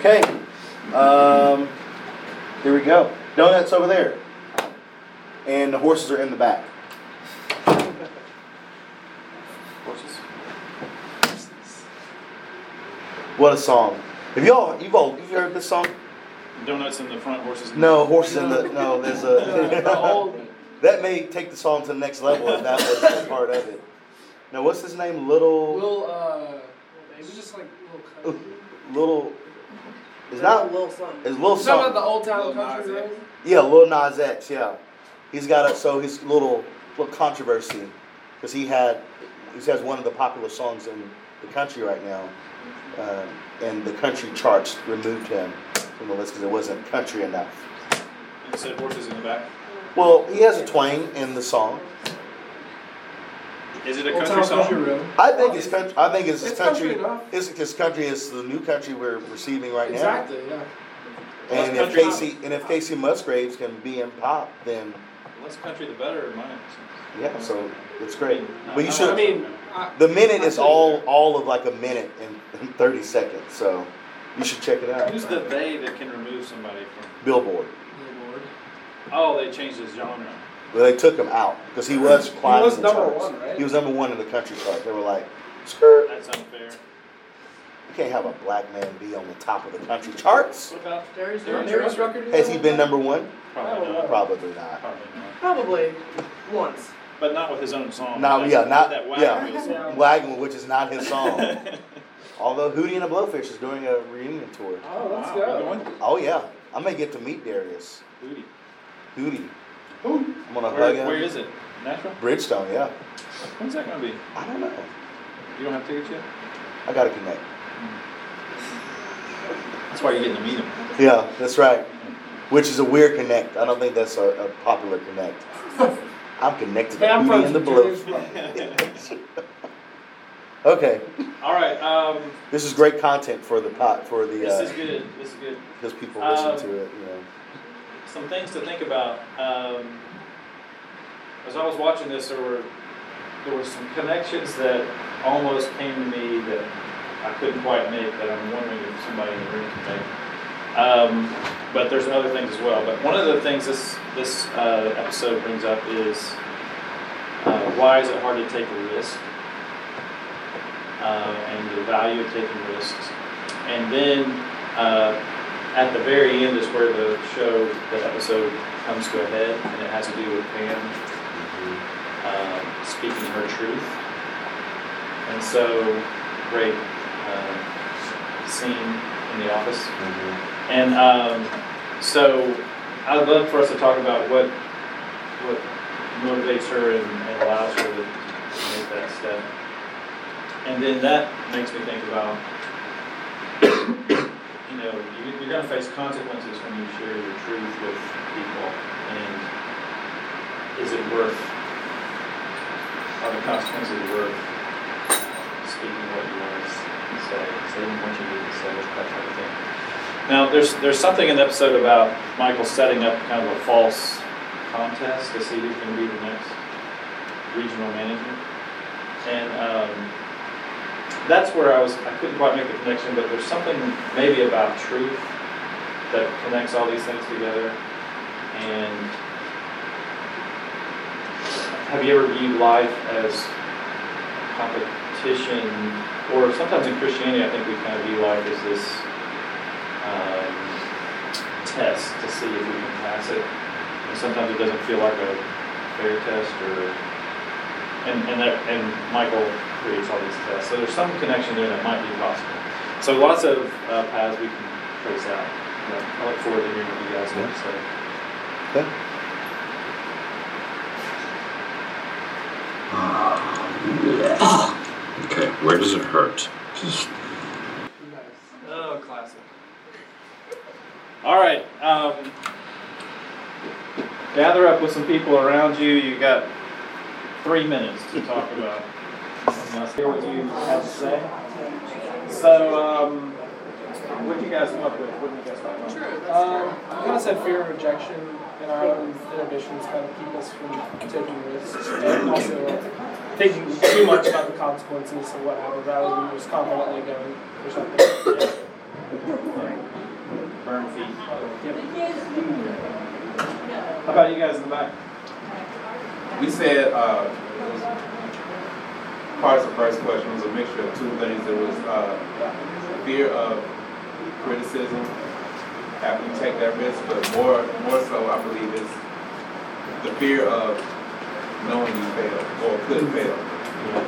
Okay. Um, here we go. Donuts over there. And the horses are in the back. Horses. What a song. Have y'all, you've all, have you heard this song? Donuts in the front, horses in No, horses in the, no, there's a, that may take the song to the next level if that was part of it. Now, what's his name? Little, Lil, uh, it was just like Lil Cuddy. little, it's not, little something. it's Little You talking about the. Old Town Country Nas Yeah, Lil Nas X, yeah. He's got a, so his little, little controversy, because he had, he has one of the popular songs in the country right now. Um, and the country charts removed him from the list because it wasn't country enough. And said horses in the back. Well, he has a twang in the song. Is it a country Town Country song? Road. I think it's country. I think it's, It's country. country. It's because country is the new country we're receiving right now? Exactly, yeah. now. And if country- Kacey and if Kacey Musgraves can be in pop, then The less country, the better, in my opinion. yeah, so it's great. I- But you I- should. I mean, the minute I is all you. all of like a minute and, and thirty seconds. So you should check it out. Who's the they that can remove somebody from? Billboard. Billboard. Oh, they changed the genre. Well, they took him out because he was climbing was the number charts. one, right? He was number one in the country chart. They were like, "Skirt, That's unfair. you can't have a black man be on the top of the country charts." What about? Darius Darius Rucker? Darius Rucker did Has he been number one? Probably Oh, not. Probably not. Probably not. Probably once. But not with his own song. No, yeah, not- that yeah. wagon wheel song. Wagon, which is not his song. Although Hootie and the Blowfish is doing a reunion tour. Oh, let's Wow, go. Oh yeah, I may get to meet Darius. Hootie. Hootie. Who? I'm gonna Where, hug him. where is it? Nashville? Bridgestone, yeah. When's that gonna be? I don't know. You don't have tickets yet? I gotta connect. That's why you're getting to meet him. Yeah, that's right. Which is a weird connect. I don't think that's a, a popular connect. I'm connected to Hey, I'm Hootie and the Blowfish. okay, All right. Um, this is great content for the pot for the this is uh, good. This is good. because people listen Um, to it. You know. Some things to think about. Um, as I was watching this, there were there were some connections that almost came to me that I couldn't quite make. That I'm wondering if somebody in the room can make. Um, but there's other things as well. But one of the things this this uh, episode brings up is uh, why is it hard to take a risk, uh, and the value of taking risks, and then uh, at the very end is where the show, the episode comes to a head, and it has to do with Pam um, speaking her truth. And so, great um, scene in the office. And um, so, I'd love for us to talk about what what motivates her and, and allows her to make that step. And then that makes me think about, you know, you, you're going to face consequences when you share your truth with people, and is it worth? Are the consequences worth speaking what you want to say, saying what you need to say, that type of thing? Now, there's there's something in the episode about Michael setting up kind of a false contest to see who's going to be the next regional manager, and um, that's where I was. I couldn't quite make the connection, but there's something maybe about truth that connects all these things together. And have you ever viewed life as competition, or sometimes in Christianity, I think we kind of view life as this um, test to see if we can pass it. And sometimes it doesn't feel like a fair test, or and and that and Michael creates all these tests. So there's some connection there that might be possible. So lots of uh, paths we can trace out. But I look forward to hearing what you guys have to say. Okay. Okay, where does it hurt? Nice. Oh, classic. All right. Um, gather up with some people around you. You got three minutes to talk about. Hear what you have to say. So, um, what did you guys come up with? What did you guys talk about? Um, I kind of said fear of rejection and our own inhibitions kind of keep us from taking risks and also thinking too much about the consequences of what happened rather than just confidently going for something. burn feet. Yep. How about you guys in the back? We said, uh, part of the first question was a mixture of two things. There was, uh, fear of criticism after you take that risk, but more, more so, I believe, is the fear of knowing you failed or could fail.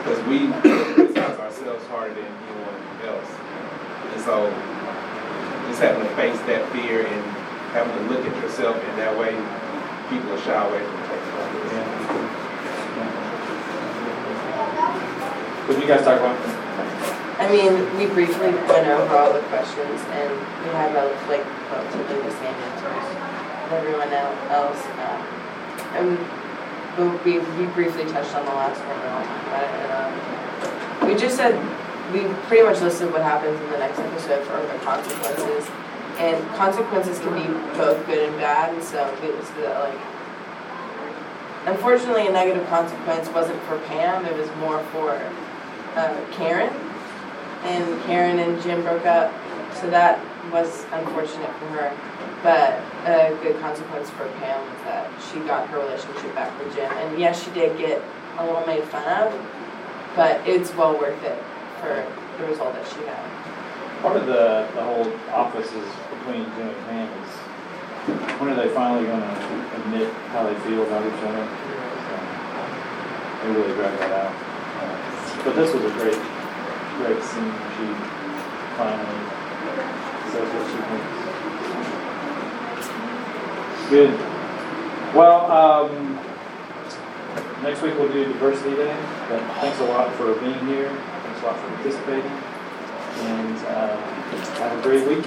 Because we criticize ourselves harder than anyone else. And so, just having to face that fear and having to look at yourself in that way, people will shy away from taking on risk. What did you guys talk about? I mean, we briefly went over all the questions and we had like relatively the same answers everyone else. um, And but we, we briefly touched on the last one and all about it. And, um, we just said, we pretty much listed what happens in the next episode for the consequences. And consequences can be both good and bad, and so we listed that like, unfortunately, a negative consequence wasn't for Pam, it was more for uh, Karen and Karen and Jim broke up, so that was unfortunate for her. But a good consequence for Pam was that she got her relationship back with Jim. And yes, she did get a little made fun of, but it's well worth it for the result that she had. Part of the, the whole offices between Jim and Pam is, when are they finally gonna admit how they feel about each other? So, They really drag that out. Uh, But this was a great, great scene, where she finally says what she thinks. Good. Well, um, next week we'll do diversity day, but thanks a lot for being here, thanks a lot for participating, and, uh, have a great week.